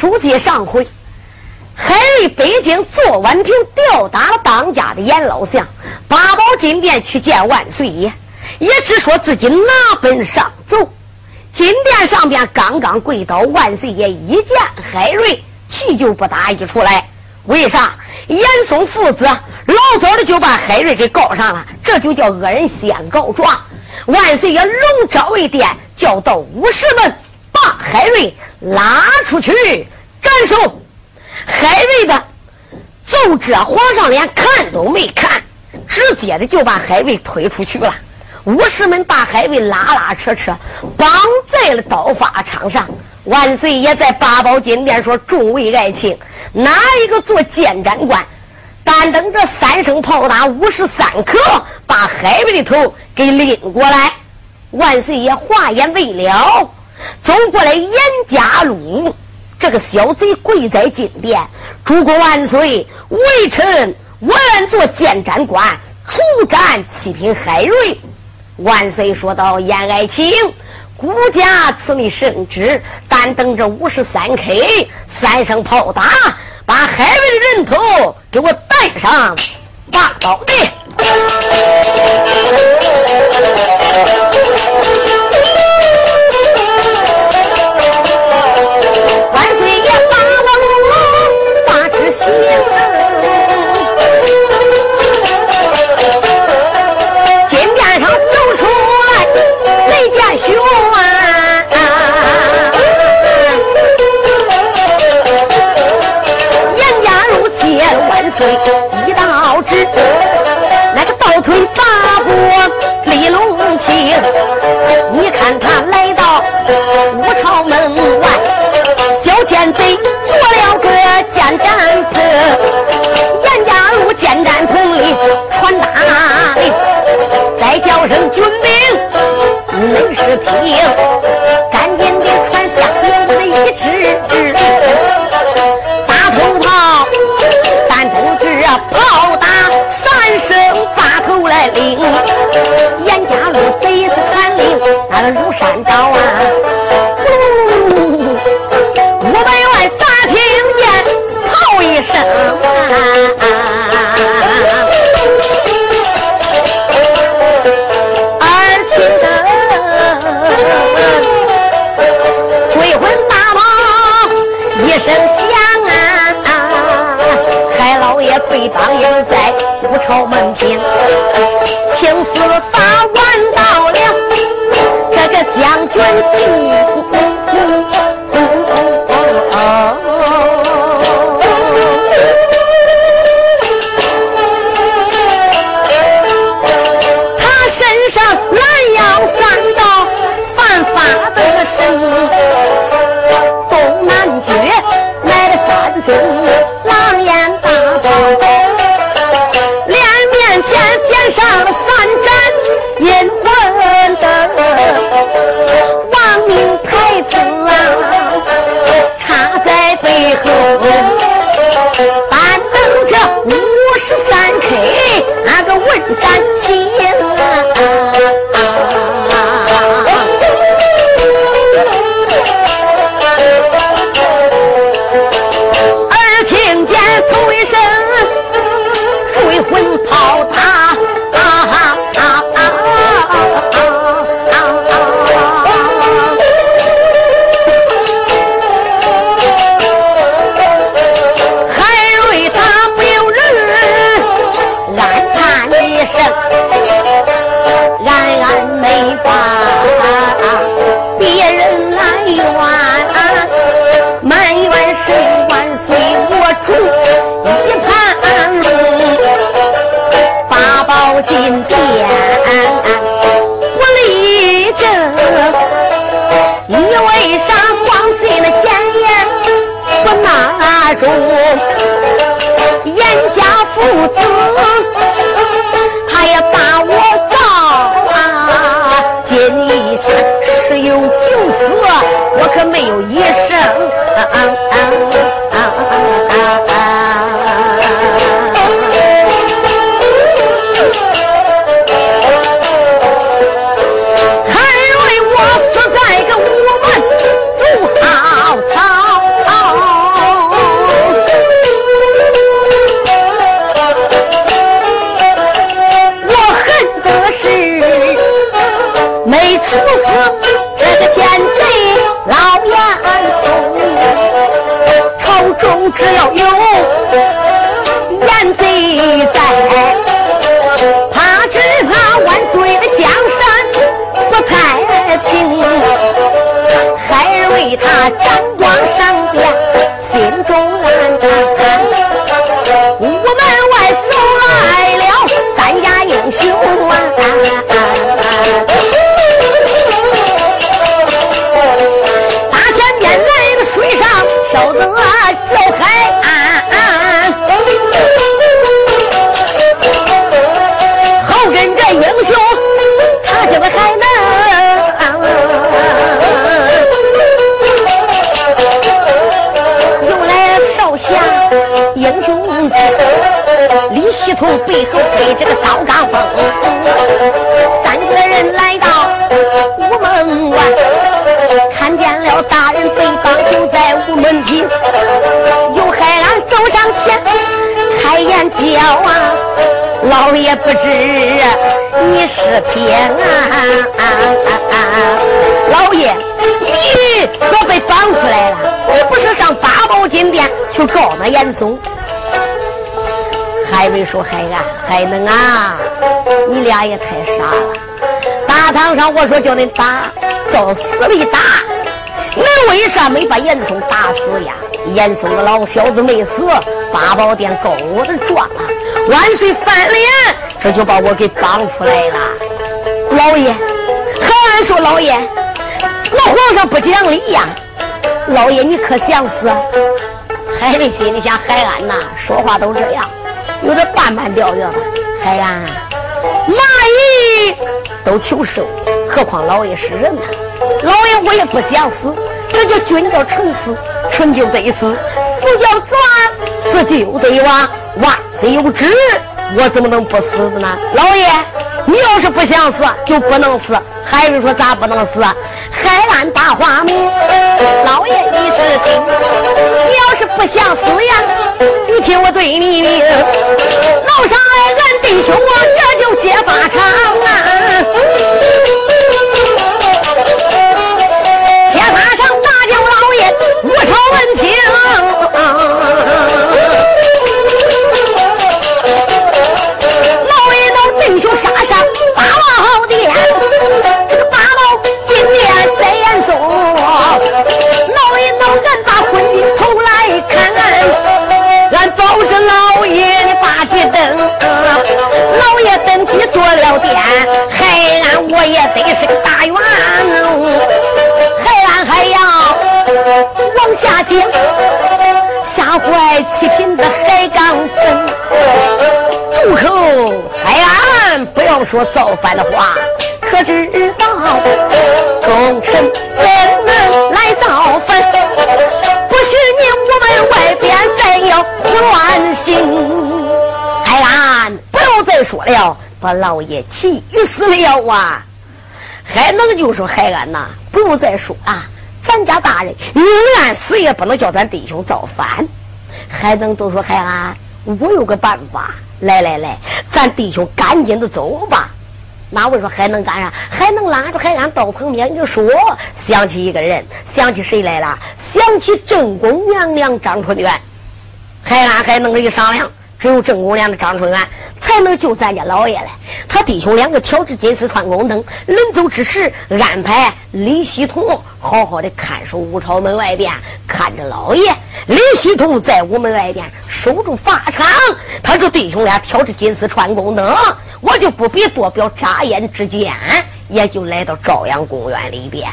书接上回，海瑞北京坐婉亭吊打了当家的严老相，八宝金殿去见万岁爷，也只说自己拿本上奏。金殿上边刚刚跪倒，万岁爷一见海瑞，气就不打一处来。为啥？严嵩父子老早的就把海瑞给告上了，这就叫恶人先告状。万岁爷龙召为殿，叫到武士们把海瑞拉出去斩首。海瑞的奏折，皇上连看都没看，直接的就把海瑞推出去了。武士们把海瑞拉拉扯扯绑在了刀法场上。万岁爷在八宝金殿说：“众位爱卿，哪一个做监斩官？但等这三声炮打，五时三刻，把海瑞的头给拎过来。”万岁爷话言未了，走过来严家禄这个小贼跪在金殿：“诸国万岁，微臣我愿做监斩官，出斩七品海瑞。”万岁说道：“严爱卿，孤家赐你圣旨，但等着五十三 K 三声炮打，把海瑞的人头给我带上大刀的。”行金殿上走出来没见血听，赶紧的传下令的一支，大头炮，单等着炮打三声把头来领，严家路贼子传令，那个如山倒啊，武朝门前，青丝发完到了这个将军只要有燕贼在，怕只怕万岁的江山不太平。孩儿为他沾光上殿，心中一同背后背着个刀钢锋，三个人来到午门外，看见了大人背方。五门厅，有海安走上前，开眼叫啊，老爷不知你是天啊！老爷，你咋被绑出来了？不是上八宝金殿去告那严嵩？还没说海安，海能啊！你俩也太傻了！大堂上我说叫你打，照死里打。你为啥没把严嵩打死呀？严嵩个老小子没死，八宝殿告我的状啊！万岁翻脸，这就把我给绑出来了。老爷，还俺说老爷，那皇上不讲理呀！老爷，你可想死？海的心里想，海安呐，说话都这样，有点半半吊吊的。海安，蚂蚁都求生，何况老爷是人呢？老爷，我也不想死。这叫君叫臣死，臣就得死；死叫子亡，子就得亡。万岁有旨，我怎么能不死的呢？老爷，你要是不想死，就不能死。还是说咋不能死？海岸大花木，老爷你是听。你要是不想死呀，你听我对你明。老上来，俺弟兄我这就接法场。我也是个大元海安还要。往下讲，吓坏七品的海刚分。住口！海安，不要说造反的话，可知道忠臣怎能来造反？不许你我们外边再要乱行。海安，不要再说了，把老爷气死了啊！还能就说海安呐，不用再说啊。咱家大人宁愿死也不能叫咱弟兄造反。还能都说海安，我有个办法，来来来，咱弟兄赶紧的走吧。哪位说还能干啥？还能拉着海安到旁边就说，想起一个人，想起谁来了？想起正宫娘娘张春元。海安还能一商量。只有正宫娘的张春安才能救咱家老爷来。他弟兄两个挑着金丝穿宫灯，临走之时安排李希同好好的看守武朝门外边，看着老爷。李希同在午门外边守住法场。他这弟兄俩挑着金丝穿宫灯，我就不必多表。眨眼之间，也就来到朝阳公园里边。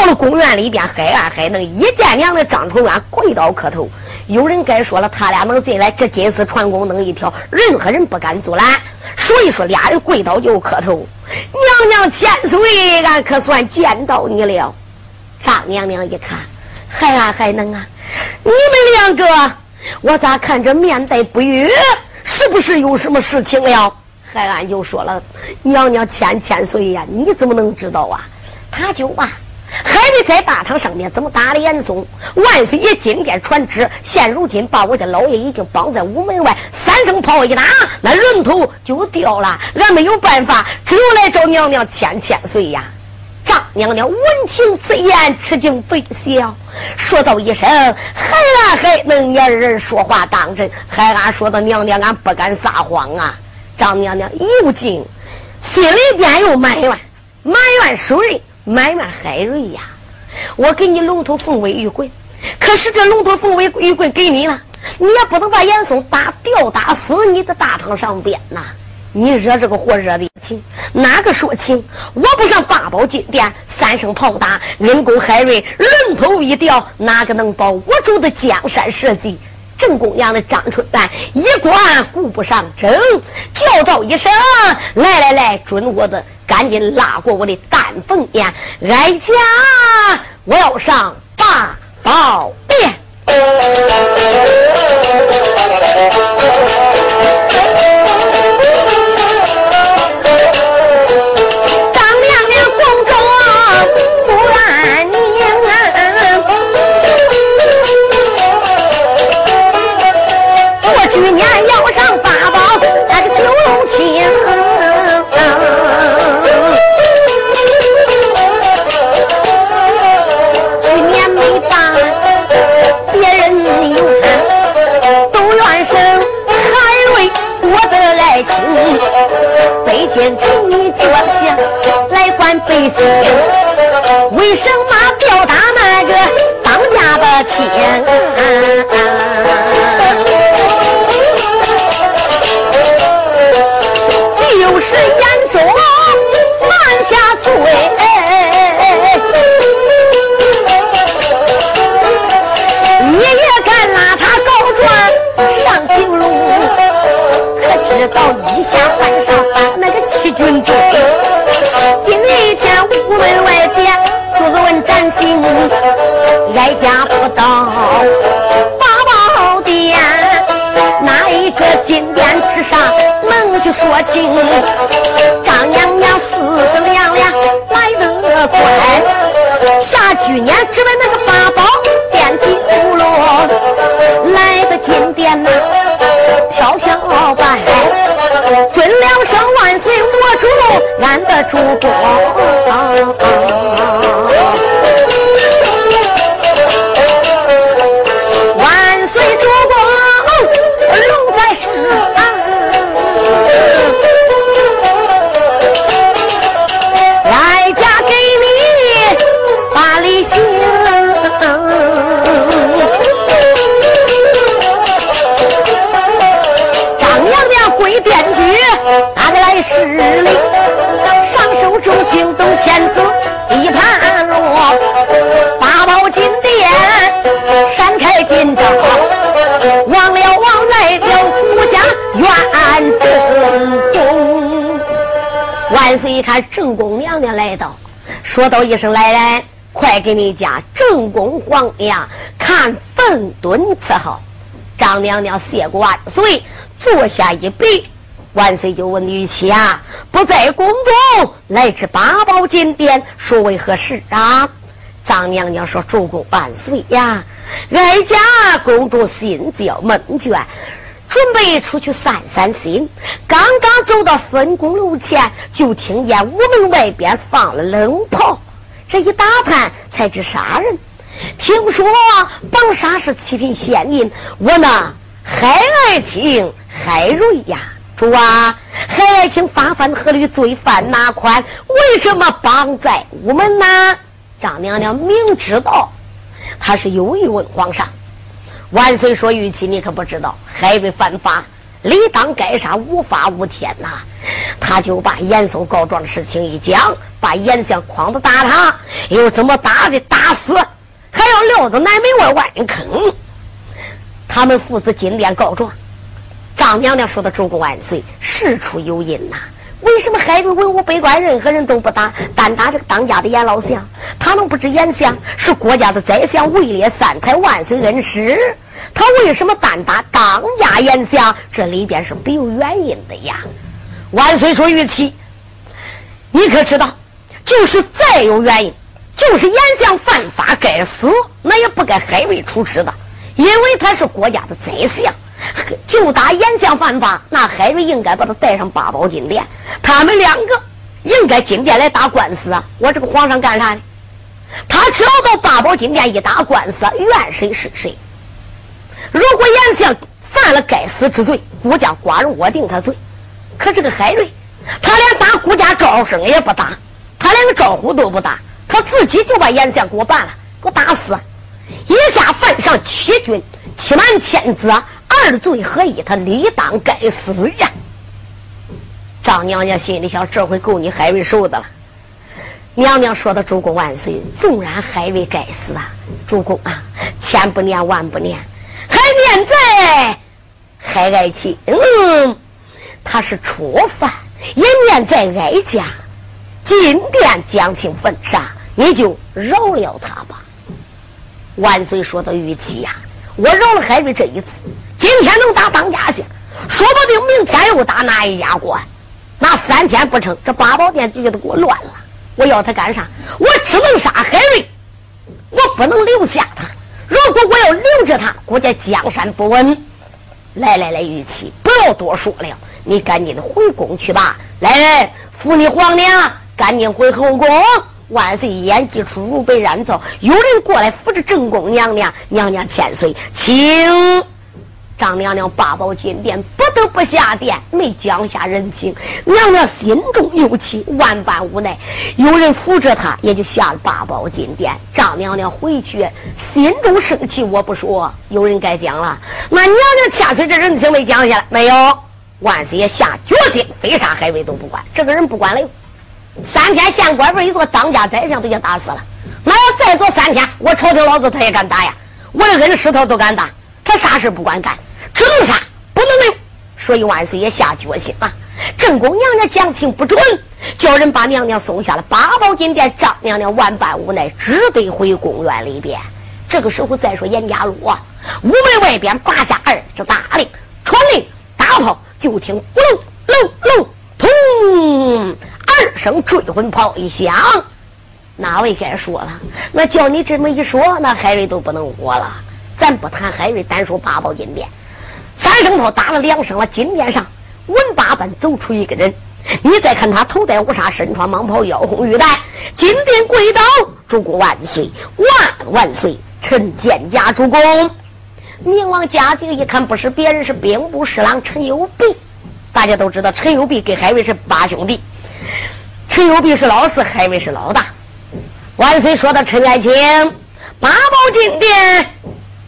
到了公园里边，海安还能一见娘的张春元跪倒磕头。有人该说了，他俩能进来，这金丝传功灯一条，任何人不敢阻拦。所以说，俩人跪倒就磕头。娘娘千岁，俺可算见到你了。张娘娘一看，海安还能啊？你们两个，我咋看着面带不悦？是不是有什么事情了？海安就说了：“娘娘千千岁呀，你怎么能知道啊？”他就啊。还得在大堂上面怎么打的严嵩？万岁爷今天传旨，现如今把我家老爷已经绑在午门外，三声炮一打，那人头就掉了。俺没有办法，只有来找娘娘千千岁呀！张娘娘闻听此言，吃惊非笑，说道一声：“孩儿还能言人说话当真？孩俺说的娘娘，俺不敢撒谎啊！”张娘娘又惊，心里边又埋怨，埋怨谁？埋怨海瑞呀！我给你龙头凤尾玉棍，可是这龙头凤尾玉棍给你了，你也不能把严嵩打吊打死你的大堂上边呐！你惹这个祸惹的情，哪个说情？我不上八宝金殿，三声炮打，人工海瑞龙头一掉，哪个能保我主的江山社稷？正宫娘的张春兰一管顾不上争，叫道一声：“来来来，准我的，赶紧拉过我的丹凤眼，哀家我要上八宝殿。”请你脚下来管百姓，为什么吊打那个当家的亲？就是严嵩犯下罪，你也敢拉他告状上京路？可知道一下犯上犯？七军追，今天屋门外边做个问斩刑，哀家不到八宝殿，哪一个金殿之上能去说情？张娘娘思思量量来得快，下去年只为那个八宝殿金罗来的金殿呐。飘飘白，尊两声万岁，我主俺的主公。万岁主公，龙在上。势力，上手中惊动天子一盘落，八宝金殿闪开金章，王了王来了顾家院正宫。万岁一看正宫娘娘来到，说道一声：“来人，快给你家正宫皇娘看粪墩伺候。”张娘娘谢过万岁，坐下一杯。万岁就问玉琪啊，不在宫中，来至八宝金殿，说为何事啊？张娘娘说：“主公万岁呀，哀家公主心焦闷倦，准备出去散散心。刚刚走到分宫楼前，就听见屋门外边放了冷炮。这一打探，才知杀人。听说绑杀是七品县令，我呢，海爱卿海瑞呀。”主啊，海爱卿发犯何律罪犯哪款？为什么绑在屋门呢？张娘娘明知道，他是有意问皇上。万岁说：“玉琪，你可不知道，海瑞犯法，理当该杀，无法无天呐！”他就把严嵩告状的事情一讲，把严相诓子打他，又怎么打的打死，还要撂到南门外万人坑。他们父子进殿告状。张娘娘说的：“主公万岁，事出有因呐。为什么海瑞文武百官任何人都不打，单打这个当家的严老相？他能不知严相是国家的宰相，位列三台万岁恩师？他为什么单打当家严相？这里边是没有原因的呀！万岁说：‘玉琪，你可知道，就是再有原因，就是严相犯法该死，那也不该海瑞处置的，因为他是国家的宰相。’” 就打严相犯法，那海瑞应该把他带上八宝金殿。他们两个应该金殿来打官司啊！我这个皇上干啥呢？他只要到八宝金殿一打官司，怨谁是谁。如果严相犯了该死之罪，孤家寡人我定他罪。可这个海瑞，他连打孤家招生也不打，他连个招呼都不打，他自己就把严相给我办了，给我打死。一下犯上七军，欺瞒天子，二罪合一，他理当该死呀！张娘娘心里想：这回够你海瑞受的了。娘娘说的：“主公万岁！纵然海瑞该死啊，主公啊，千不念万不念，还念在海爱卿，嗯，他是初犯，也念在哀家金殿将卿焚杀，你就饶了他吧。”万岁说的玉器呀，我饶了海瑞这一次，今天能打当家县，说不定明天又打哪一家官。那三天不成，这八宝殿就给我乱了。我要他干啥？我只能杀海瑞，我不能留下他。如果我要留着他，估计江山不稳。来来来，玉琪，不要多说了，你赶紧的回宫去吧。来人，扶你皇娘，赶紧回后宫。万岁，演技出如被染造，有人过来扶着正宫娘娘，娘娘千岁，请。张娘娘八宝金殿不得不下殿，没讲下人情。娘娘心中有气，万般无奈，有人扶着她，也就下了八宝金殿。张娘娘回去，心中生气。我不说，有人该讲了。那娘娘千岁这人情没讲下来，没有。万岁爷下决心，非杀海瑞都不管。这个人不管了，三天县官位一做当家宰相都给打死了。那要再做三天，我朝廷老子他也敢打呀！我的恩师他都敢打。他啥事不管干，只能杀不能留，所以万岁爷下决心啊！正宫娘娘讲情不准，叫人把娘娘送下了八宝金殿。张娘娘万般无奈，只得回宫院里边。这个时候再说严家路啊，屋门外边拔下二只大令，传令大炮，就听咕隆隆隆，通二声追魂炮一响。哪位该说了？那叫你这么一说，那海瑞都不能活了。咱不谈海瑞，单说八宝金殿，三声炮打了两声了，金殿上文八般走出一个人。你再看他头戴乌纱，身穿蟒袍，腰红玉带，金殿跪倒，主公万岁，万万岁！臣见驾主公。明王嘉靖一看，不是别人，是兵部侍郎陈友弼。大家都知道，陈友弼跟海瑞是八兄弟，陈友弼是老四，海瑞是老大。万岁说的，陈爱卿，八宝金殿。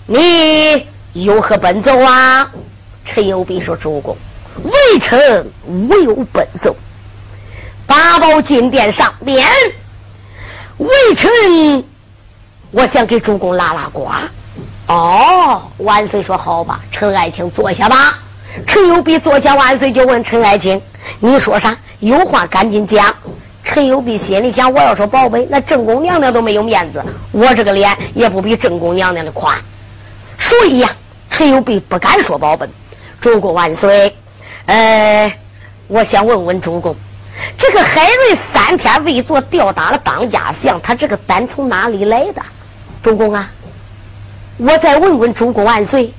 你有何奔奏啊？陈友弼说：“主公，微臣无有奔奏。八宝金殿上边，微臣我想给主公拉拉呱。”哦，万岁说：“好吧，陈爱卿坐下吧。”陈友弼坐下，万岁就问陈爱卿：“你说啥？有话赶紧讲。”陈友弼心里想：“我要说宝贝，那正宫娘娘都没有面子，我这个脸也不比正宫娘娘的宽。”所以呀，陈友弼不敢说保本。主公万岁！呃，我想问问主公，这个海瑞三天未做，吊打了当家相，他这个胆从哪里来的？主公啊，我再问问主公万岁，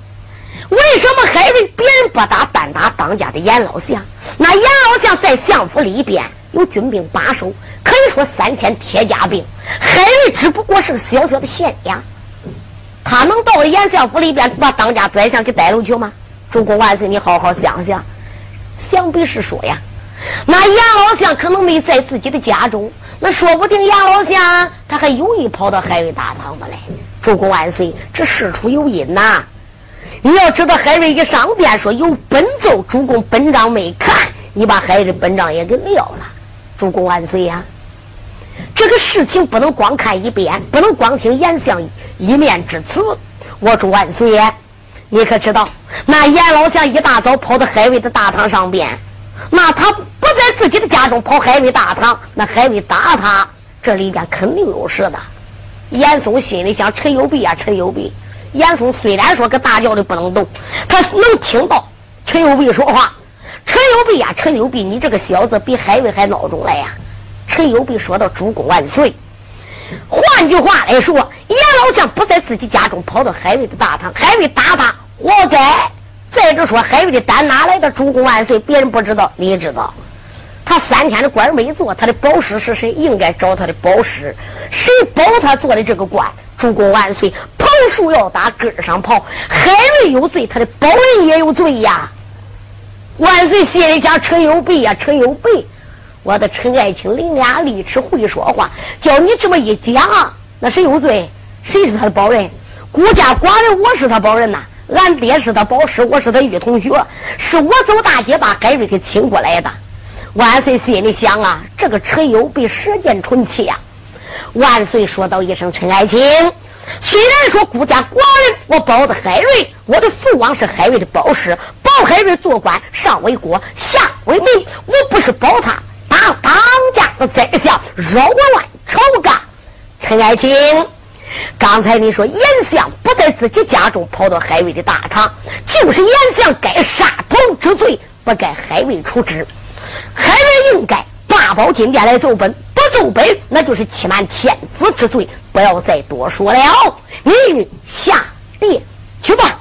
为什么海瑞别人不打，单打当家的严老相？那严老相在相府里边有军兵把守，可以说三千铁甲兵，海瑞只不过是个小小的县衙。他能到了严相府里边把当家宰相给逮了去吗？主公万岁，你好好想想。想必是说呀，那严老相可能没在自己的家中，那说不定严老相他还有意跑到海瑞大堂子来。主公万岁，这事出有因呐。你要知道，海瑞一上殿说有本奏，主公本章没看，你把海瑞本章也给撂了。主公万岁呀！这个事情不能光看一遍，不能光听严相一面之词。我祝万岁呀，你可知道，那严老相一大早跑到海瑞的大堂上边，那他不在自己的家中跑海瑞大堂，那海瑞打他，这里边肯定有事的。严嵩心里想：陈友弼啊，陈友弼。严嵩虽然说搁大轿里不能动，他能听到陈友弼说话。陈友弼呀，陈友弼，你这个小子比海瑞还孬种来呀！陈友弼说到：“主公万岁。”换句话来说，严老相不在自己家中，跑到海瑞的大堂，海瑞打他，活该。再者说，海瑞的胆哪来的？主公万岁，别人不知道，你知道。他三天的官没做，他的保师是谁？应该找他的保师，谁保他做的这个官？主公万岁！树要打根上跑，海瑞有罪，他的保人也有罪呀！万岁心里想：陈有备呀，陈有备，我的陈爱卿伶牙俐齿，会说话，叫你这么一讲，那谁有罪？谁是他的保人？孤家寡人，我是他保人呐。俺爹是他保师，我是他御同学，是我走大街把海瑞给请过来的。万岁心里想啊，这个陈友被舌剑纯气呀。万岁说道一声：“陈爱卿，虽然说孤家寡人，我保的海瑞，我的父王是海瑞的保师，保海瑞做官，上为国，下为民，我不是保他当当家的宰相，扰乱朝纲。陈爱卿。”刚才你说严相不在自己家中，跑到海瑞的大堂，就是严相该杀头之罪，不该海瑞处置。海瑞应该八宝金殿来奏本，不奏本那就是欺瞒天子之罪。不要再多说了，你下殿去吧。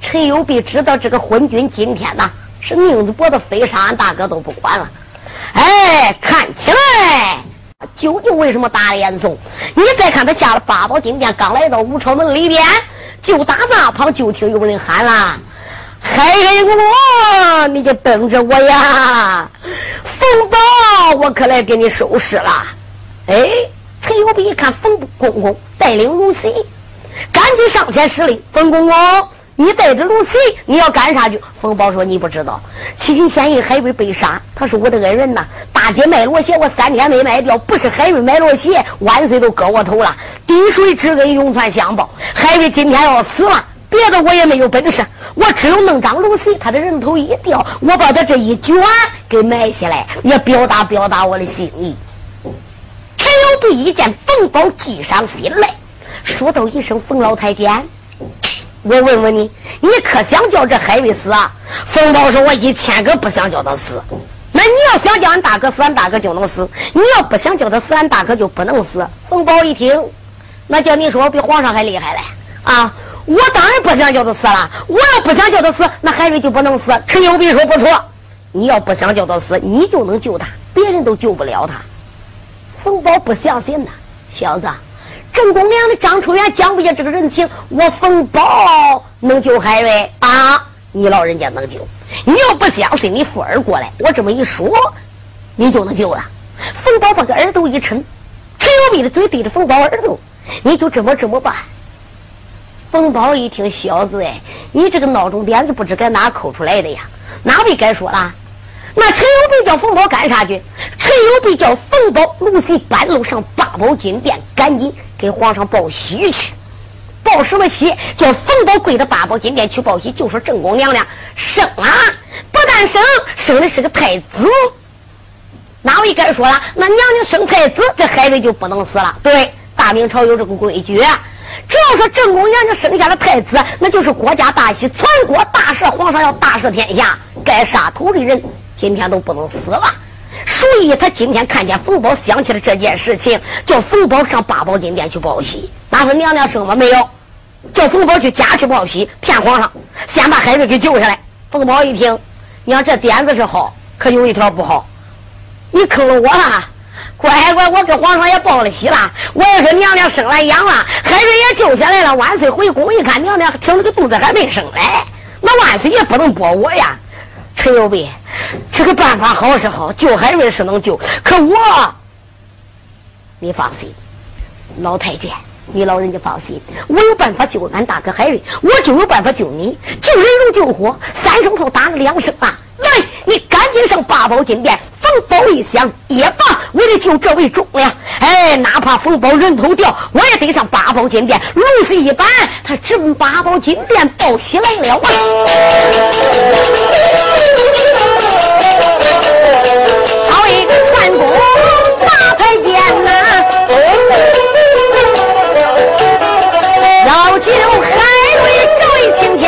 陈友弼知道这个昏君今天呐是宁子脖子非杀俺大哥都不管了。哎，看起来。究竟为什么打严嵩？你再看他下了八宝金殿，刚来到武朝门里边，就打那旁就听有人喊了：“海人我，你就等着我呀！冯宝，我可来给你收拾了。”哎，陈友弼一看冯公公带领如西，赶紧上前施礼：“冯公公。”你带着卢西，你要干啥去？冯宝说：“你不知道，七品县尉海瑞被杀，他是我的恩人呐。大街卖罗鞋，我三天没卖掉，不是海瑞买罗鞋，万岁都割我头了。滴水之恩，永传相报。海瑞今天要死了，别的我也没有本事，我只有弄张露西，他的人头一掉，我把他这一卷给埋下来，也表达表达我的心意。”只有对一见冯宝计上心来，说道一声：“冯老太监。”我问问你，你可想叫这海瑞死啊？冯宝说：“我一千个不想叫他死。那你要想叫俺大哥死，俺大哥就能死；你要不想叫他死，俺大哥就不能死。”冯宝一听，那叫你说比皇上还厉害嘞啊！我当然不想叫他死了。我要不想叫他死，那海瑞就不能死。陈友弼说：“不错，你要不想叫他死，你就能救他，别人都救不了他。”冯宝不相信呐，小子。正宫娘的张春元讲不下这个人情，我冯宝能救海瑞啊？你老人家能救？你要不相信，你富儿过来，我这么一说，你就能救了。冯宝把个耳朵一沉，陈友碧的嘴对着冯宝耳朵，你就这么这么办。冯宝一听，小子哎，你这个孬种点子不知该哪抠出来的呀？哪位该说了？那陈友碧叫冯宝干啥去？陈友碧叫冯宝露西半路上八宝金殿，赶紧给皇上报喜去。报什么喜？叫冯宝跪到八宝金殿去报喜，就说正宫娘娘生了，不但生，生的是个太子。哪位该说了？那娘娘生太子，这海瑞就不能死了。对，大明朝有这个规矩，只要说正宫娘娘生下了太子，那就是国家大喜，全国大赦，皇上要大赦天下，该杀头的人。今天都不能死了，所以他今天看见冯宝想起了这件事情，叫冯宝上八宝金殿去报喜。哪说娘娘生了没有？叫冯宝去家去报喜，骗皇上，先把海瑞给救下来。冯宝一听，你看这点子是好，可有一条不好，你坑了我了。乖乖，我跟皇上也报了喜了。我要说娘娘生了养了，海瑞也救下来了。万岁回宫一看，娘娘挺着个肚子还没生来，那万岁也不能驳我呀。陈友备，这个办法好是好，救海瑞是能救，可我，你放心，老太监，你老人家放心，我有办法救俺大哥海瑞，我就有办法救你，救人如救火，三声炮打了两声啊！来，你赶紧上八宝金殿，冯宝一想，也罢，为了救这位忠良，哎，哪怕冯宝人头掉，我也得上八宝金殿。如此一般，他正八宝金殿报喜来了啊！好一个传功大太监呐，要救海瑞这位青天。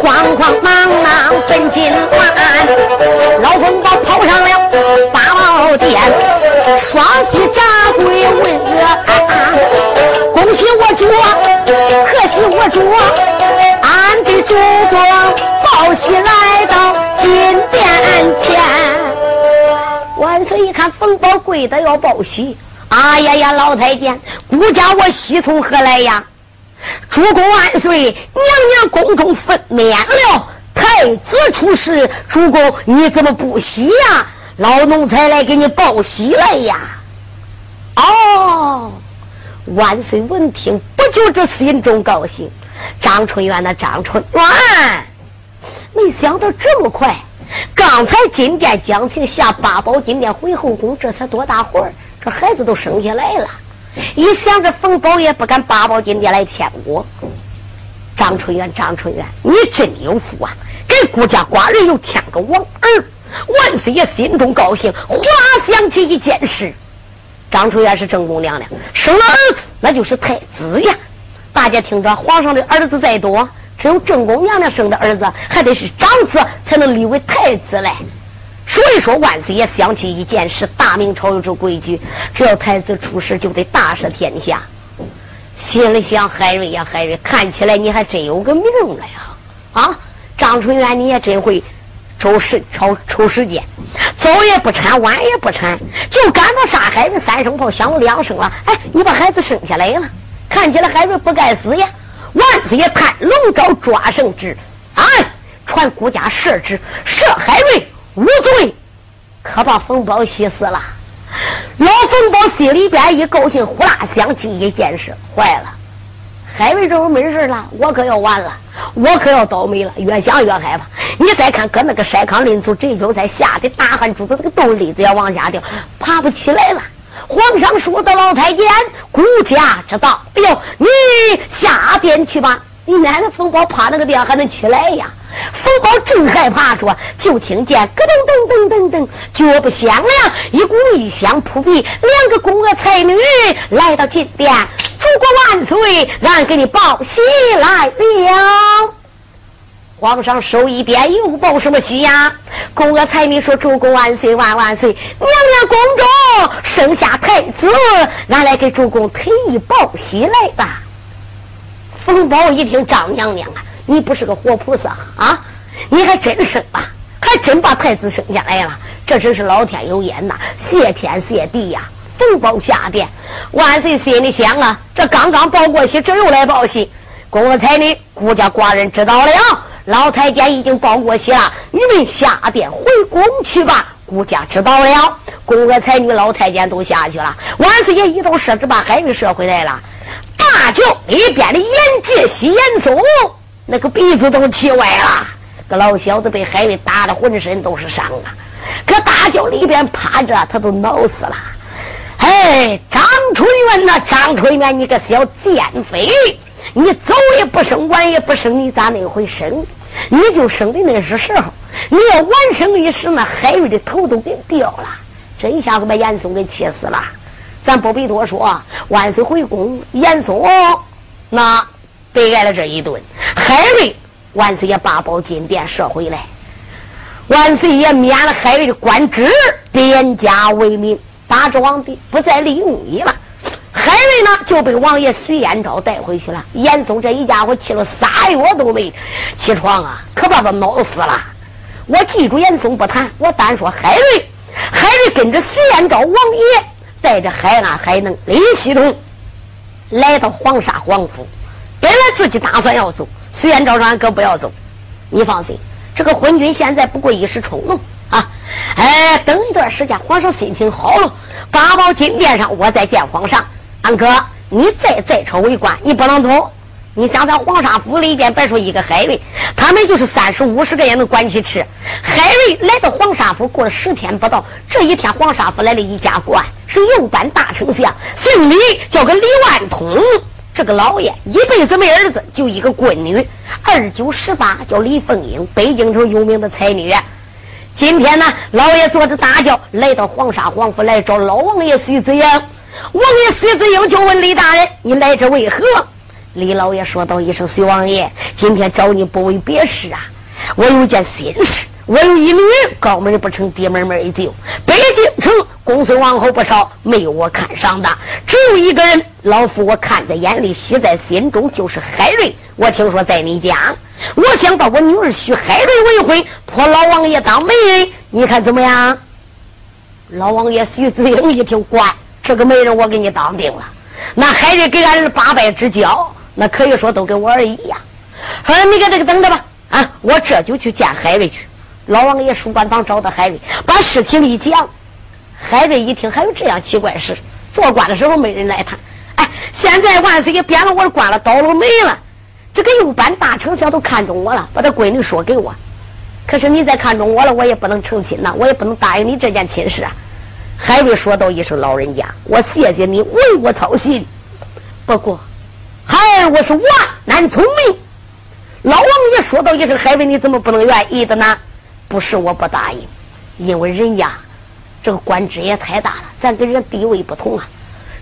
慌慌忙忙奔金銮，老冯宝跑上了八宝殿，双膝扎跪问安，恭喜我主喜我主，俺的主公报喜来到金殿前。万岁一看冯宝跪的要报喜，哎呀呀，老太监，孤家我喜从何来呀？主公万岁，娘娘宫中分娩了，太子出世，主公你怎么不喜呀？老奴才来给你报喜来呀！哦，万岁闻听，不觉这心中高兴。张春元那张春元，没想到这么快。刚才金殿将情下八宝金殿回后宫，这才多大会儿，这孩子都生下来了。一想着冯宝也不敢八宝金殿来骗我。张春元，张春元，你真有福啊！给孤家寡人又添个王儿。万岁爷心中高兴，忽想起一件事：张春元是正宫娘娘，生了儿子那就是太子呀。大家听着，皇上的儿子再多，只有正宫娘娘生的儿子，还得是长子才能立为太子嘞。所以说，万岁爷想起一件事：大明朝有这规矩，只要太子出事，就得大赦天下。心里想：海瑞呀，海瑞，看起来你还真有个命了呀！啊，张春元，你也真会。抽时抽抽时间，早也不产，晚也不产，就赶到杀海瑞三声炮响了两声了。哎，你把孩子生下来了，看起来海瑞不该死呀！万岁爷看龙爪抓圣旨，哎，传国家赦旨，赦海瑞无罪，可把冯宝喜死了。老冯宝心里边一高兴，呼啦想起一件事，坏了。海瑞这会没事了，我可要完了，我可要倒霉了。越想越害怕。你再看，搁那个筛糠林祖这就在吓得大汗珠子，这个豆粒子要往下掉，爬不起来了。皇上说的，老太监，顾家知道。哎呦，你下殿去吧。你奶奶冯宝趴那个地方还能起来呀？冯宝正害怕着，就听见咯噔噔噔噔噔，脚步响亮，一股异香扑鼻，两个宫娥才女来到金殿。主公万岁！俺给你报喜来了。皇上手一点，又报什么喜呀？宫娥才女说：“主公万岁万万岁！娘娘宫中生下太子，俺来给主公特意报喜来的。”冯宝一听：“张娘娘啊，你不是个活菩萨啊？你还真生了，还真把太子生下来了。这真是老天有眼呐！谢天谢地呀！”冯宝下殿，万岁心里想啊，这刚刚报过喜，这又来报喜。宫娥才女，顾家寡人知道了，老太监已经报过喜了，你们下殿回宫去吧。顾家知道了，宫娥才女、老太监都下去了。万岁爷一头设置，把海瑞射回来了。大轿里边的严介喜、严嵩，那个鼻子都气歪了。个老小子被海瑞打的浑身都是伤啊！搁大轿里边趴着，他都恼死了。哎，张春元呐，张春元，你个小贱妃，你早也不生，晚也不生，你咋那回生？你就生的那是时候，你要晚生一时，那海瑞的头都给掉了。这一下子把严嵩给气死了。咱不必多说，万岁回宫，严嵩那被挨了这一顿。海瑞，万岁爷把宝金殿射回来，万岁爷免了海瑞的官职，贬家为民。八之皇帝不再利用你了，海瑞呢就被王爷徐延昭带回去了。严嵩这一家伙气了仨月都没起床啊，可把他恼死了。我记住严嵩不谈，我单说海瑞。海瑞跟着徐延昭王爷，带着海安、海能、林喜桐来到黄沙黄府。本来自己打算要走，虽然招着俺哥不要走。你放心，这个昏君现在不过一时冲动。啊，哎，等一段时间，皇上心情好了，八宝金殿上我再见皇上。安哥，你再在朝为官，你不能走。你想想，黄沙府里边别说一个海瑞，他们就是三十五十个也能管起吃。海瑞来到黄沙府，过了十天不到，这一天黄沙府来了一家官，是右班大丞相，姓李，叫个李万通。这个老爷一辈子没儿子，就一个闺女，二九十八，叫李凤英，北京城有名的才女。今天呢，老爷坐着大轿来到黄沙皇府来找老王爷徐子英。王爷徐子英就问李大人：“你来这为何？”李老爷说道一声：“徐王爷，今天找你不为别事啊，我有件心事，我有一女，高门不成低门没就。北京城公孙王后不少，没有我看上的，只有一个人，老夫我看在眼里，喜在心中，就是海瑞。我听说在你家，我想把我女儿许海瑞为婚，托老王爷当媒人，你看怎么样？老王爷徐子英一听，乖，这个媒人我给你当定了。那海瑞给俺儿八拜之交，那可以说都跟我儿一样。好了，你搁这个等着吧，啊，我这就去见海瑞去。老王爷书官房找到海瑞，把事情一讲。海瑞一听，还有这样奇怪事？做官的时候没人来谈，哎，现在万岁爷贬了我的官了，倒了霉了，这个右班大丞相都看中我了，把他闺女说给我。可是你再看中我了，我也不能成亲呐，我也不能答应你这件亲事啊。海瑞说道一声：“老人家，我谢谢你为我操心。不过，孩儿我是万难聪明。”老王爷说道一声：“海瑞，你怎么不能愿意的呢？不是我不答应，因为人家这个官职也太大了，咱跟人地位不同啊。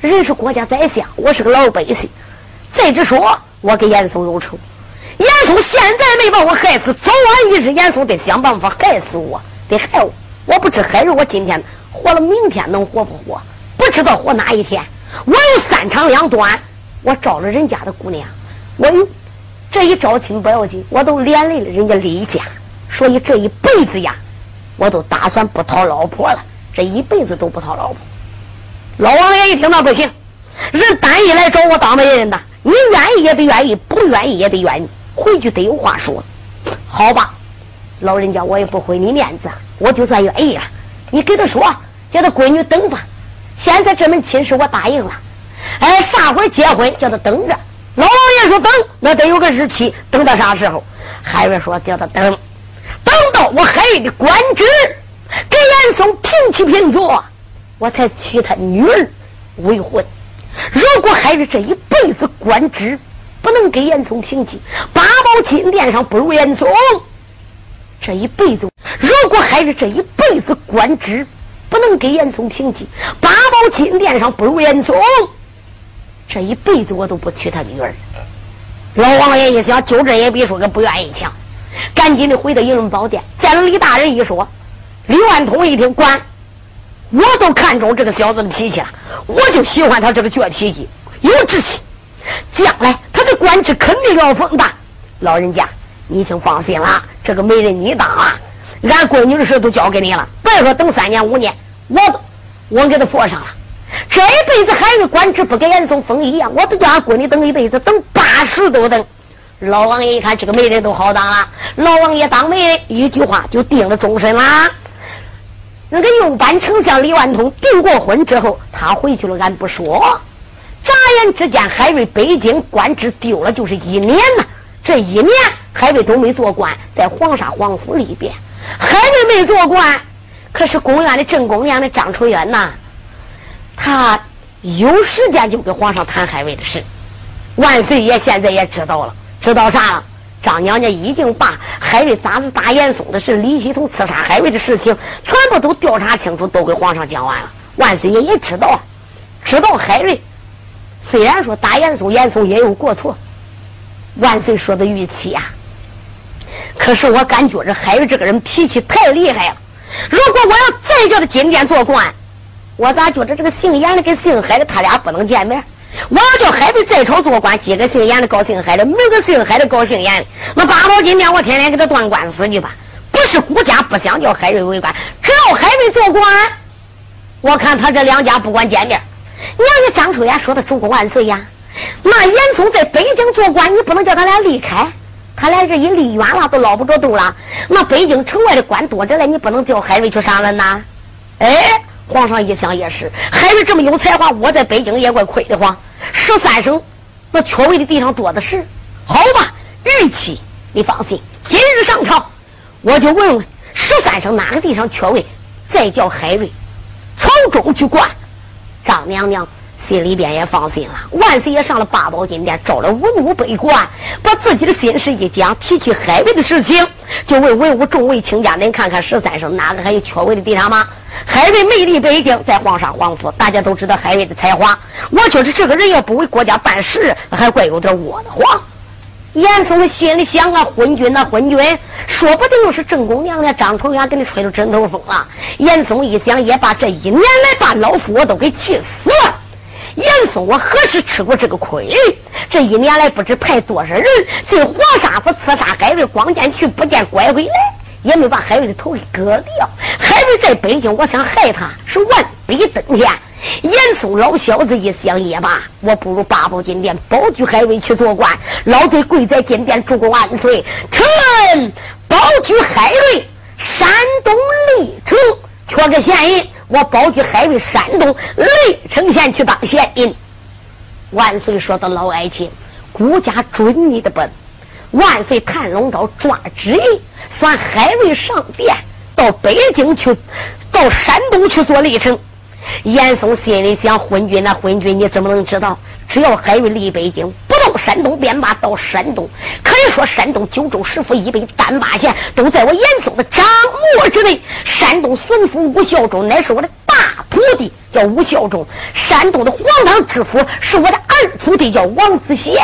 人是国家宰相，我是个老百姓。再者说，我跟严嵩有仇，严嵩现在没把我害死，早晚一日严嵩得想办法害死我，得害我。我不知海瑞，我今天。”活了，明天能活不活？不知道活哪一天。我有三长两短，我招了人家的姑娘，我这一招亲不要紧，我都连累了人家李家，所以这一辈子呀，我都打算不讨老婆了，这一辈子都不讨老婆。老王爷一听那不行，人单一来找我当媒人的，你愿意也得愿意，不愿意也得愿意，回去得有话说。好吧，老人家我也不毁你面子，我就算愿意了，你给他说。叫他闺女等吧，现在这门亲事我答应了。哎，啥会结婚？叫他等着。老王爷说等，那得有个日期，等到啥时候？海瑞说叫他等，等到我海瑞的官职给严嵩平起平坐，我才娶他女儿为婚。如果海瑞这一辈子官职不能给严嵩平起，八宝金殿上不如严嵩，这一辈子如果海瑞这一辈子官职。不能给严嵩平级，八宝金殿上不如严嵩，这一辈子我都不娶他女儿。老王爷一想，就这也比说个不愿意强，赶紧的回到银龙宝殿，见了李大人一说，李万通一听，管，我都看中这个小子的脾气了，我就喜欢他这个倔脾气，有志气，将来他的官职肯定要封大。老人家，你请放心了，这个媒人你当了。俺闺女的事都交给你了，别说等三年五年，我都我给他佛上了。这一辈子还是官职不给严嵩封一样，我都叫俺闺女等一辈子，等八十都等。老王爷一看这个媒人都好当了，老王爷当媒人，一句话就定了终身啦。那个右班丞相李万通订过婚之后，他回去了，俺不说。眨眼之间，海瑞北京官职丢了，就是一年呐。这一年，海瑞都没做官，在黄沙皇府里边。海瑞没做官，可是宫院的正宫娘的张楚元呐，他有时间就跟皇上谈海瑞的事。万岁爷现在也知道了，知道啥了？张娘娘已经把海瑞咋子打严嵩的事、李希同刺杀海瑞的事情，全部都调查清楚，都给皇上讲完了。万岁爷也知道，知道海瑞虽然说打严嵩，严嵩也有过错。万岁说的预期呀。可是我感觉这海瑞这个人脾气太厉害了。如果我要再叫他今天做官，我咋觉着这个姓严的跟姓海的他俩不能见面？我要叫海瑞在朝做官，今个姓严的告姓海的，明个姓海的告姓严的，那八宝金殿我天天给他断官司去吧。不是顾家不想叫海瑞为官，只要海瑞做官，我看他这两家不管见面。娘家张春元说的主公万岁呀，那严嵩在北京做官，你不能叫他俩离开。他俩这一离远了，都捞不着兜了。那北京城外的官多着嘞，你不能叫海瑞去上任呐。哎，皇上一想也是，海瑞这么有才华，我在北京也怪亏得慌。十三省那缺位的地方多的是。好吧，玉器，你放心，今日上朝，我就问问十三省哪个地方缺位，再叫海瑞朝中去管。张娘娘。心里边也放心了。万岁爷上了八宝金殿，招了文武百官，把自己的心事一讲，提起海瑞的事情，就问文武众位卿家：“您看看十三省哪个还有缺位的地方吗？”海瑞魅力北京，在皇上皇府，大家都知道海瑞的才华。我觉得这个人要不为国家办事，还怪有点窝得慌。严嵩心里想啊，昏君呐，昏君，说不定又是正宫娘娘张纯元给你吹了枕头风了。严嵩一想，也把这一年来把老夫我都给气死了。严嵩，我何时吃过这个亏？这一年来不知派多少人在黄沙子刺杀海瑞，光见去不见拐回来，也没把海瑞的头给割掉。海瑞在北京，我想害他是万笔登天。严嵩老小子一想也罢，我不如八宝金殿保举海瑞去做官。老贼跪在金殿祝万岁，臣保举海瑞山东历城缺个县尹，我保举海瑞山东历城县去当县尹。万岁说的老爱卿，孤家准你的本。万岁看龙刀抓旨意，算海瑞上殿到北京去，到山东去做历城。严嵩心里想：昏君呐，昏君，你怎么能知道？只要海瑞离北京山东便罢，到山东可以说山东九州十府一百单八县都在我严嵩的掌握之内。山东孙府吴孝忠乃是我的大徒弟，叫吴孝忠；山东的黄堂知府是我的二徒弟，叫王子贤。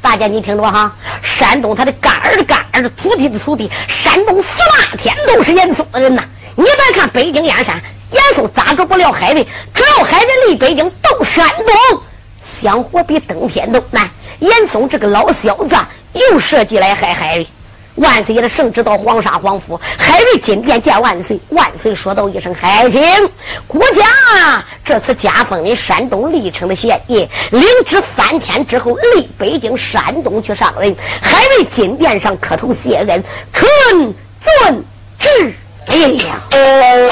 大家你听着哈，山东他的干儿干儿的徒弟的徒弟，山东十八天都是严嵩的人呐。你别看北京燕山。严嵩咋着不了海瑞？只要海瑞离北京都山东，想活比登天都难。严嵩这个老小子又设计来害海瑞。万岁爷的圣旨到黄沙皇府，海瑞进殿见万岁。万岁说道一声：“海清，国家这次加封你山东历城的县尹，领旨三天之后离北京山东去上任。”海瑞进殿上磕头谢恩，臣遵旨。了。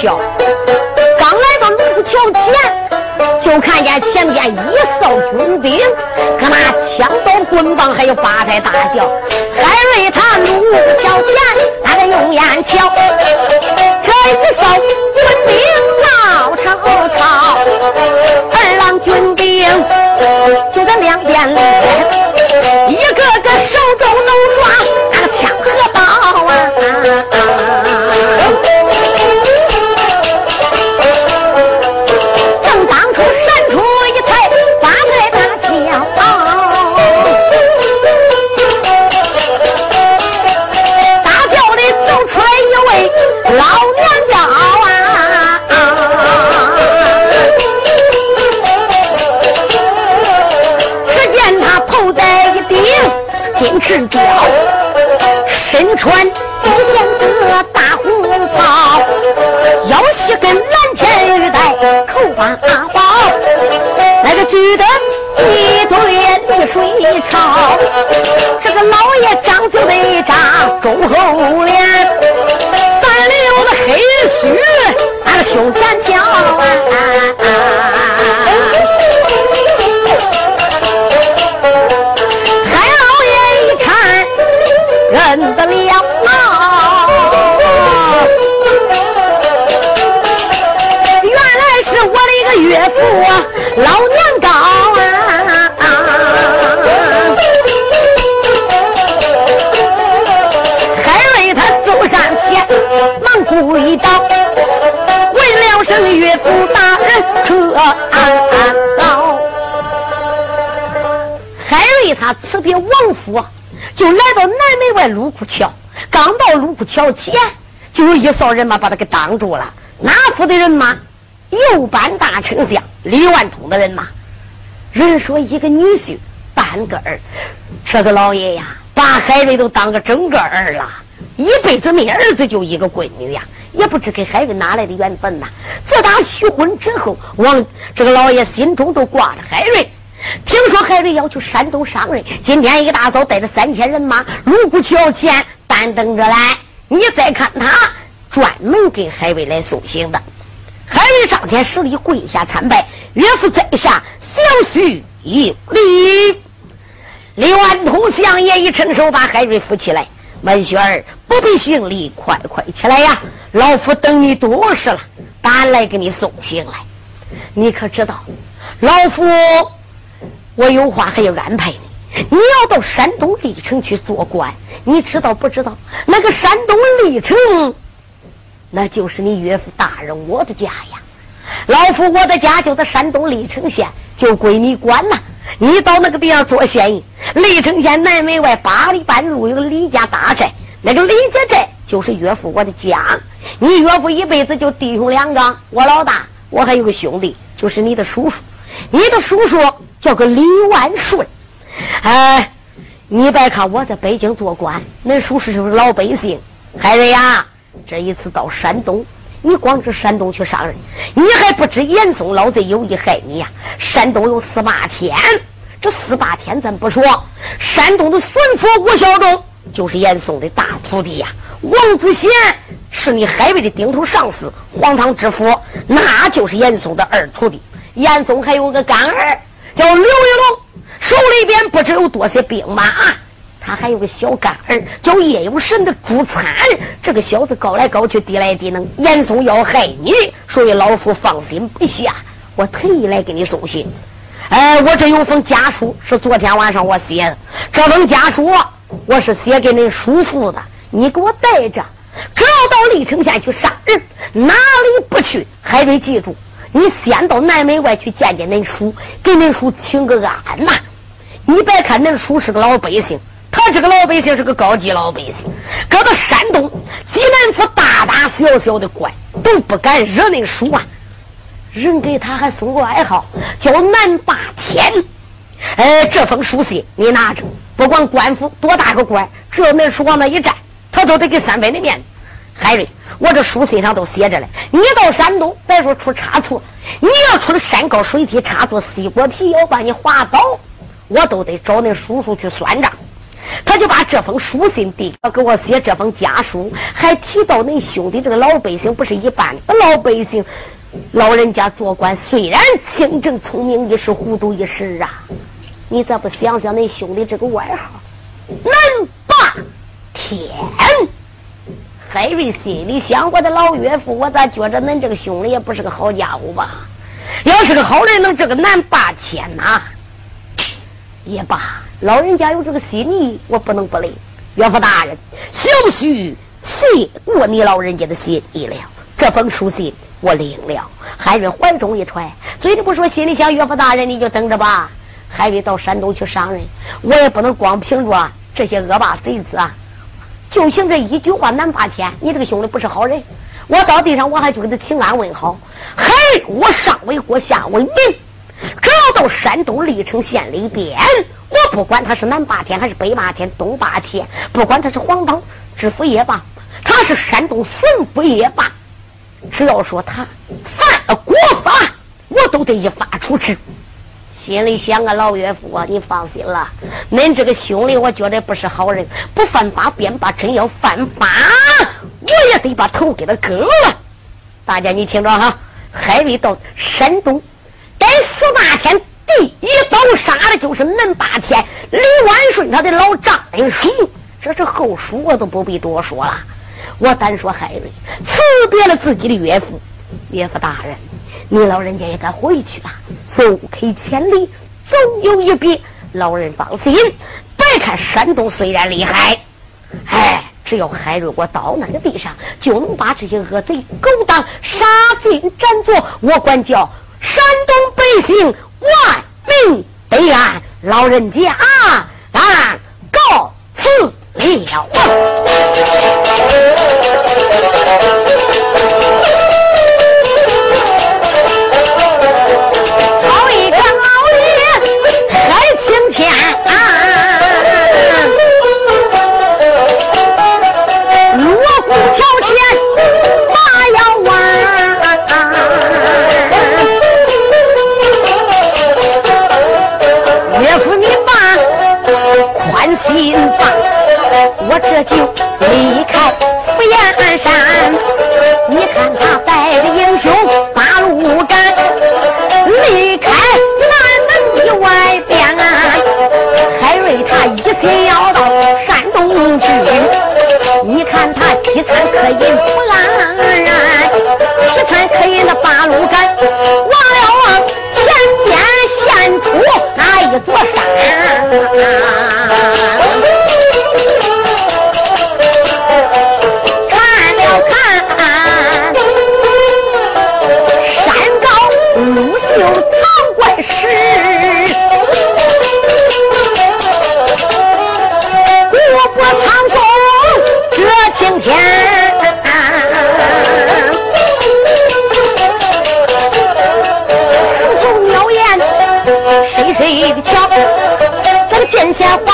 桥，刚来到卢沟桥前，就看见前边一哨军兵，搁那枪刀棍棒还有八抬大轿。海瑞他卢沟桥前，那个用眼瞧，这一哨军兵闹吵吵，二郎军兵。就在两边嘞，一个个手中都抓身穿一件个大红袍，腰系根蓝天玉带，口把阿宝，那个举得一对绿水潮。这个老爷长就那张忠厚脸，三绺的黑须，岳父啊，老娘高啊！海瑞他走上前，忙跪倒，问了声岳父大人可安好。海瑞他辞别王府，就来到南门外卢沟桥。刚到卢沟桥前，就有一扫人马把他给挡住了。哪府的人马？右班大丞相李万通的人马。人说一个女婿半个儿，这个老爷呀，把海瑞都当个整个儿了，一辈子没儿子就一个闺女呀，也不知给海瑞哪来的缘分呐。自打许婚之后，王这个老爷心中都挂着海瑞。听说海瑞要去山东上任，今天一大早带着三千人马，卢沟桥前单等着来。你再看他，专门给海瑞来送行的。海瑞上前施礼，跪下参拜，岳父在下，小婿有礼。李万通相爷一伸手，把海瑞扶起来。文雪儿不必行礼，快快起来呀！老夫等你多时了，赶来给你送行来。你可知道，老夫？我有话还要安排你。你要到山东历城去做官，你知道不知道？那个山东历城，那就是你岳父大人我的家呀。老夫我的家就在山东历城县，就归你管呐。你到那个地方做县尉。历城县南门外八里半路有个李家大寨，那个李家寨就是岳父我的家。你岳父一辈子就弟兄两个，我老大，我还有个兄弟，就是你的叔叔。你的叔叔。叫个李万顺，哎，你别看我在北京做官，恁叔叔就是老百姓。海瑞呀，这一次到山东，你光知山东去上任，你还不知严嵩老贼有意害你呀？山东有四八天，这四八天咱不说，山东的孙府吴小忠就是严嵩的大徒弟呀。王子贤是你海瑞的顶头上司，黄堂知府那就是严嵩的二徒弟。严嵩还有个干儿。叫刘玉龙，手里边不知有多些兵马，他还有个小干儿叫叶有神的朱参。这个小子高来高去，低来低能，严嵩要害你，所以老夫放心不下，我特意来给你送信。哎，我这有封家书，是昨天晚上我写的。这封家书我是写给恁叔父的，你给我带着，只要到历城县去杀人，哪里不去，还得记住。你先到南门外去见见恁叔，给恁叔请个安呐！你别看恁叔是个老百姓，他这个老百姓是个高级老百姓，搁到山东济南府大大小小的官都不敢惹恁叔啊！人给他还送过外号叫南霸天。哎，这封书信你拿着，不管官府多大个官，只要恁叔往那一站，他都得给三百的面子。海瑞，我这书信上都写着嘞。你到山东，别说出差错，你要出了山高水低差错，西瓜皮要把你划倒，我都得找那叔叔去算账。他就把这封书信递给我写这封家书，还提到恁兄弟这个老百姓不是一般的老百姓，老人家做官虽然清正聪明一时，糊涂一时啊。你咋不想想恁兄弟这个外号？南霸天。海瑞心里想：我的老岳父，我咋觉着恁这个兄弟也不是个好家伙吧？要是个好人，能这个难霸天呐？也罢，老人家有这个心意，我不能不领。岳父大人，小婿谢过你老人家的心意了。这封书信我领了。海瑞怀中一揣，嘴里不说，心里想：岳父大人，你就等着吧。海瑞到山东去上任，我也不能光凭着这些恶霸贼子啊。就凭这一句话，难霸天，你这个兄弟不是好人。我到地上，我还去给他请安问好。还我上为国，下为民，只要到山东历城县里边，我不管他是南霸天还是北霸天、东霸天，不管他是黄岛知府也罢，他是山东巡抚也罢，只要说他犯了国法，我都得依法处置。心里想啊，老岳父啊，你放心了，恁这个兄弟，我觉得不是好人，不犯法便罢，真要犯法，我也得把头给他割了。大家你听着哈，海瑞到山东，在十八天，第一刀杀的就是恁八天李万顺他的老丈人叔，这是后书我都不必多说了。我单说海瑞辞别了自己的岳父，岳父大人。你老人家也该回去了，送客千里，总有一别。老人放心，别看山东虽然厉害，哎，只要海瑞我到那个地上，就能把这些恶贼勾当，杀尽斩作。我管叫山东百姓万民得安。老人家，啊，俺告辞了。那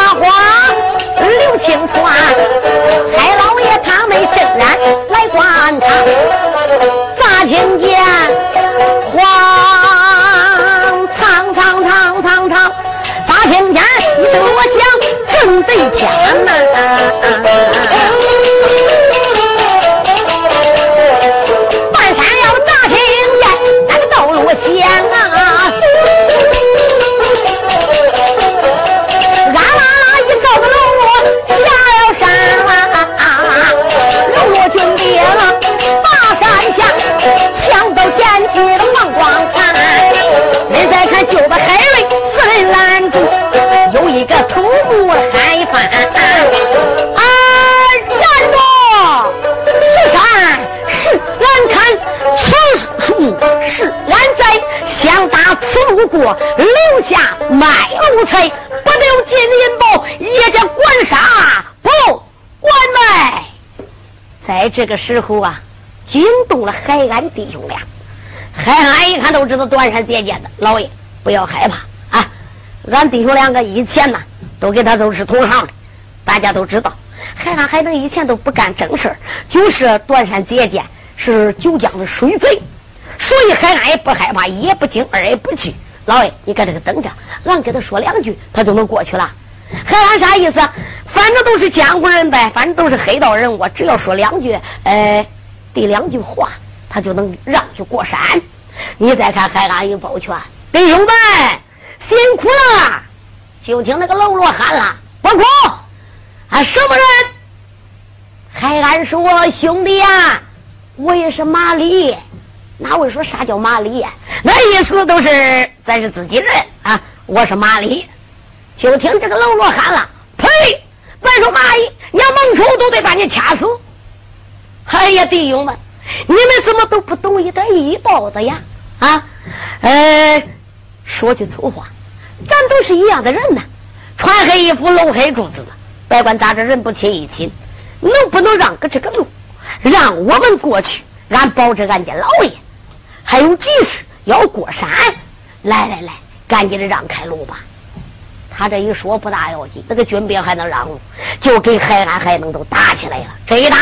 此路过，留下卖路财，不留金银宝，也叫官杀不管卖。在这个时候啊，惊动了海安弟兄俩。海安一看都知道断山借箭的，老爷不要害怕啊！俺弟兄两个以前呢，都跟他都是同行的，大家都知道。海安海能以前都不干正事就是断山借箭，是九江的水贼，所以海安也不害怕，也不惊，二也不惧。老爷，你搁这个等着，俺给他说两句，他就能过去了。海安啥意思？反正都是江湖人呗，反正都是黑道人物，只要说两句，呃，第两句话。他就能让去过山。你再看海安一抱拳，弟兄们辛苦了。就听那个喽啰喊了：“不哭！啊，什么人？”海安说：“兄弟呀，我也是马里。哪位说啥叫马里呀？那意思都是咱是自己人啊。我是马里。就听这个喽啰喊了：‘呸！别说马里，你要蒙丑都得把你掐死。’哎呀，弟兄们！”你们怎么都不懂一点医道的呀？啊，呃，说句粗话，咱都是一样的人呐，穿黑衣服露黑珠子的，别管咋着，人不亲一亲，能不能让个这个路，让我们过去？俺保着俺家老爷，还有急事要过山，来来来，赶紧的让开路吧。他这一说不大要紧，那个军兵还能让路，就跟海安海能都打起来了，这一打。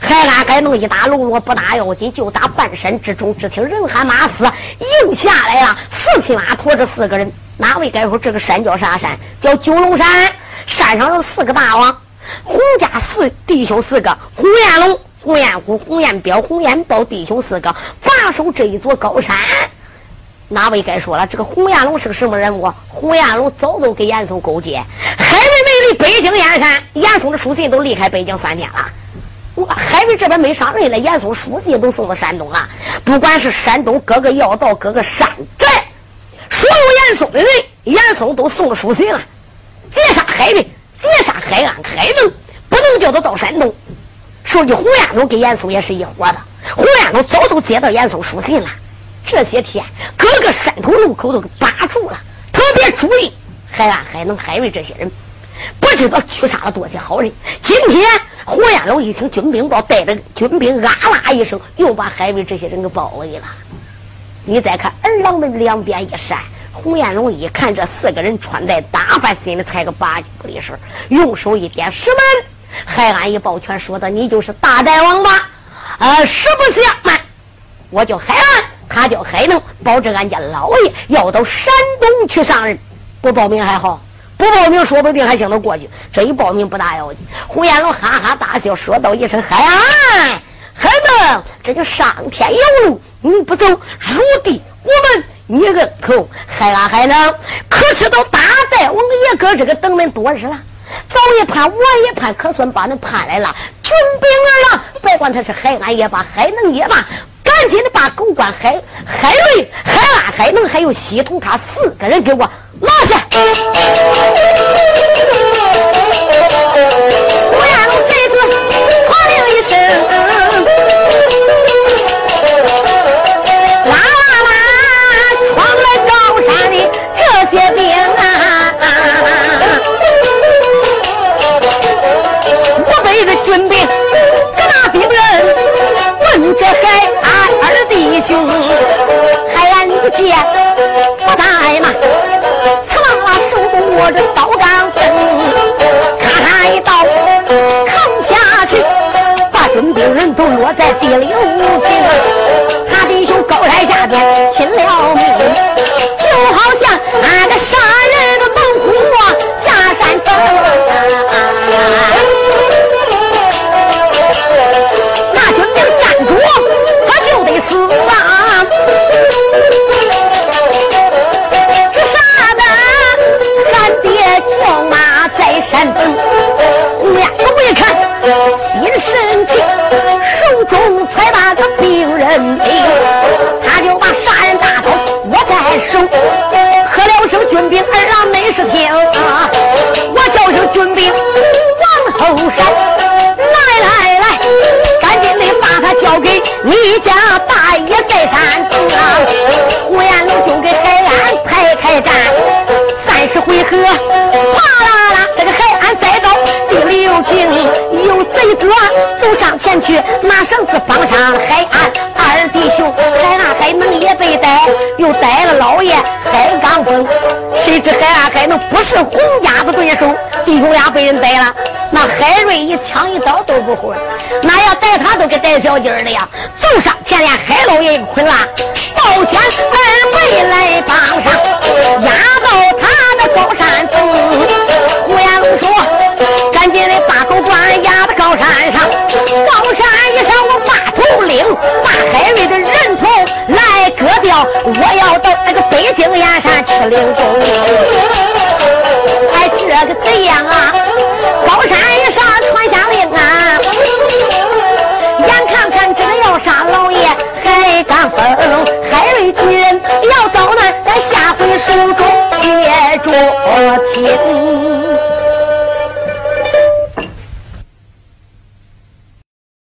海安海弄一打喽啰不大要紧，就打半山之中，只听人喊马嘶，迎下来了四匹马，驮着四个人。哪位该说这个山叫啥山？叫九龙山。山上有四个大王，洪家四弟兄四个，洪彦龙、洪彦虎、洪彦彪、洪彦豹弟兄四个，把守这一座高山。哪位该说了？这个洪彦龙是个什么人物？洪彦龙早都跟严嵩勾结，海瑞没离北京燕山，严嵩的书信都离开北京三天了。我海瑞这边没上任了，严嵩书信都送到山东了。不管是山东各个要道、各个山寨，所有严嵩的人，严嵩都送了书信了。截杀海瑞，截杀海安、海能，不能叫他到山东。说你胡彦龙跟严嵩也是一伙的，胡彦龙早都接到严嵩书信了。这些天，各个山头路口都给把住了，特别注意海安、海能、海瑞这些人。不知道狙杀了多些好人。今天胡延龙一听军兵报，带着军兵啊啦一声，又把海瑞这些人给包围了。你再看二郎门两边一闪，胡延龙一看这四个人穿戴打扮，心里才个八九不离十，用手一点，师门。海安一抱拳说的：“你就是大大王吧？呃，实不相瞒，我叫海安，他叫海能，保着俺家老爷要到山东去上任，不报名还好，不报名说不定还行得过去。这一报名不大要紧。”胡延龙哈哈大笑，说道一声：“海安，海能，这叫上天有路，你不走，入地我们你个头，海安海能，可知道大大王爷哥这个等恁多日了？”早也盼，晚也盼，可算把恁盼来了。军兵儿了，别管他是海安也罢，海能也罢，赶紧的把狗官海海瑞、海安、海能还有西同他四个人给我拿下。我让贼子传令一声。这海安二弟兄，海安不见不怠慢，刺啦啦手中握着刀钢锋，咔嚓一刀砍下去，把军兵人都落在第六井。他弟兄高台下边拼了命，就好像那个山喝了声军兵二郎没事听，我叫声军兵往后闪，来来来，赶紧的把他交给你家大爷在山啊，胡延龙就给海安排开战，三十回合，啪。有贼子走上前去，拿绳子绑上海岸二弟兄，海岸海能也被逮，又逮了老爷海刚峰。谁知海岸海能不是洪家的对手，弟兄俩被人逮了。那海瑞一枪一刀都不会，那要逮他都给逮小鸡儿了呀！走上前连海老爷一捆拉，抱拳二妹来帮上，压到他的高山高山一上我把头领，把海瑞的人头来割掉，我要到那个北京燕山去领功。哎，这个怎样啊？高山一上传下令啊！眼看看这个要杀老爷，还敢分？海瑞几人要遭难，在下回书中接着听。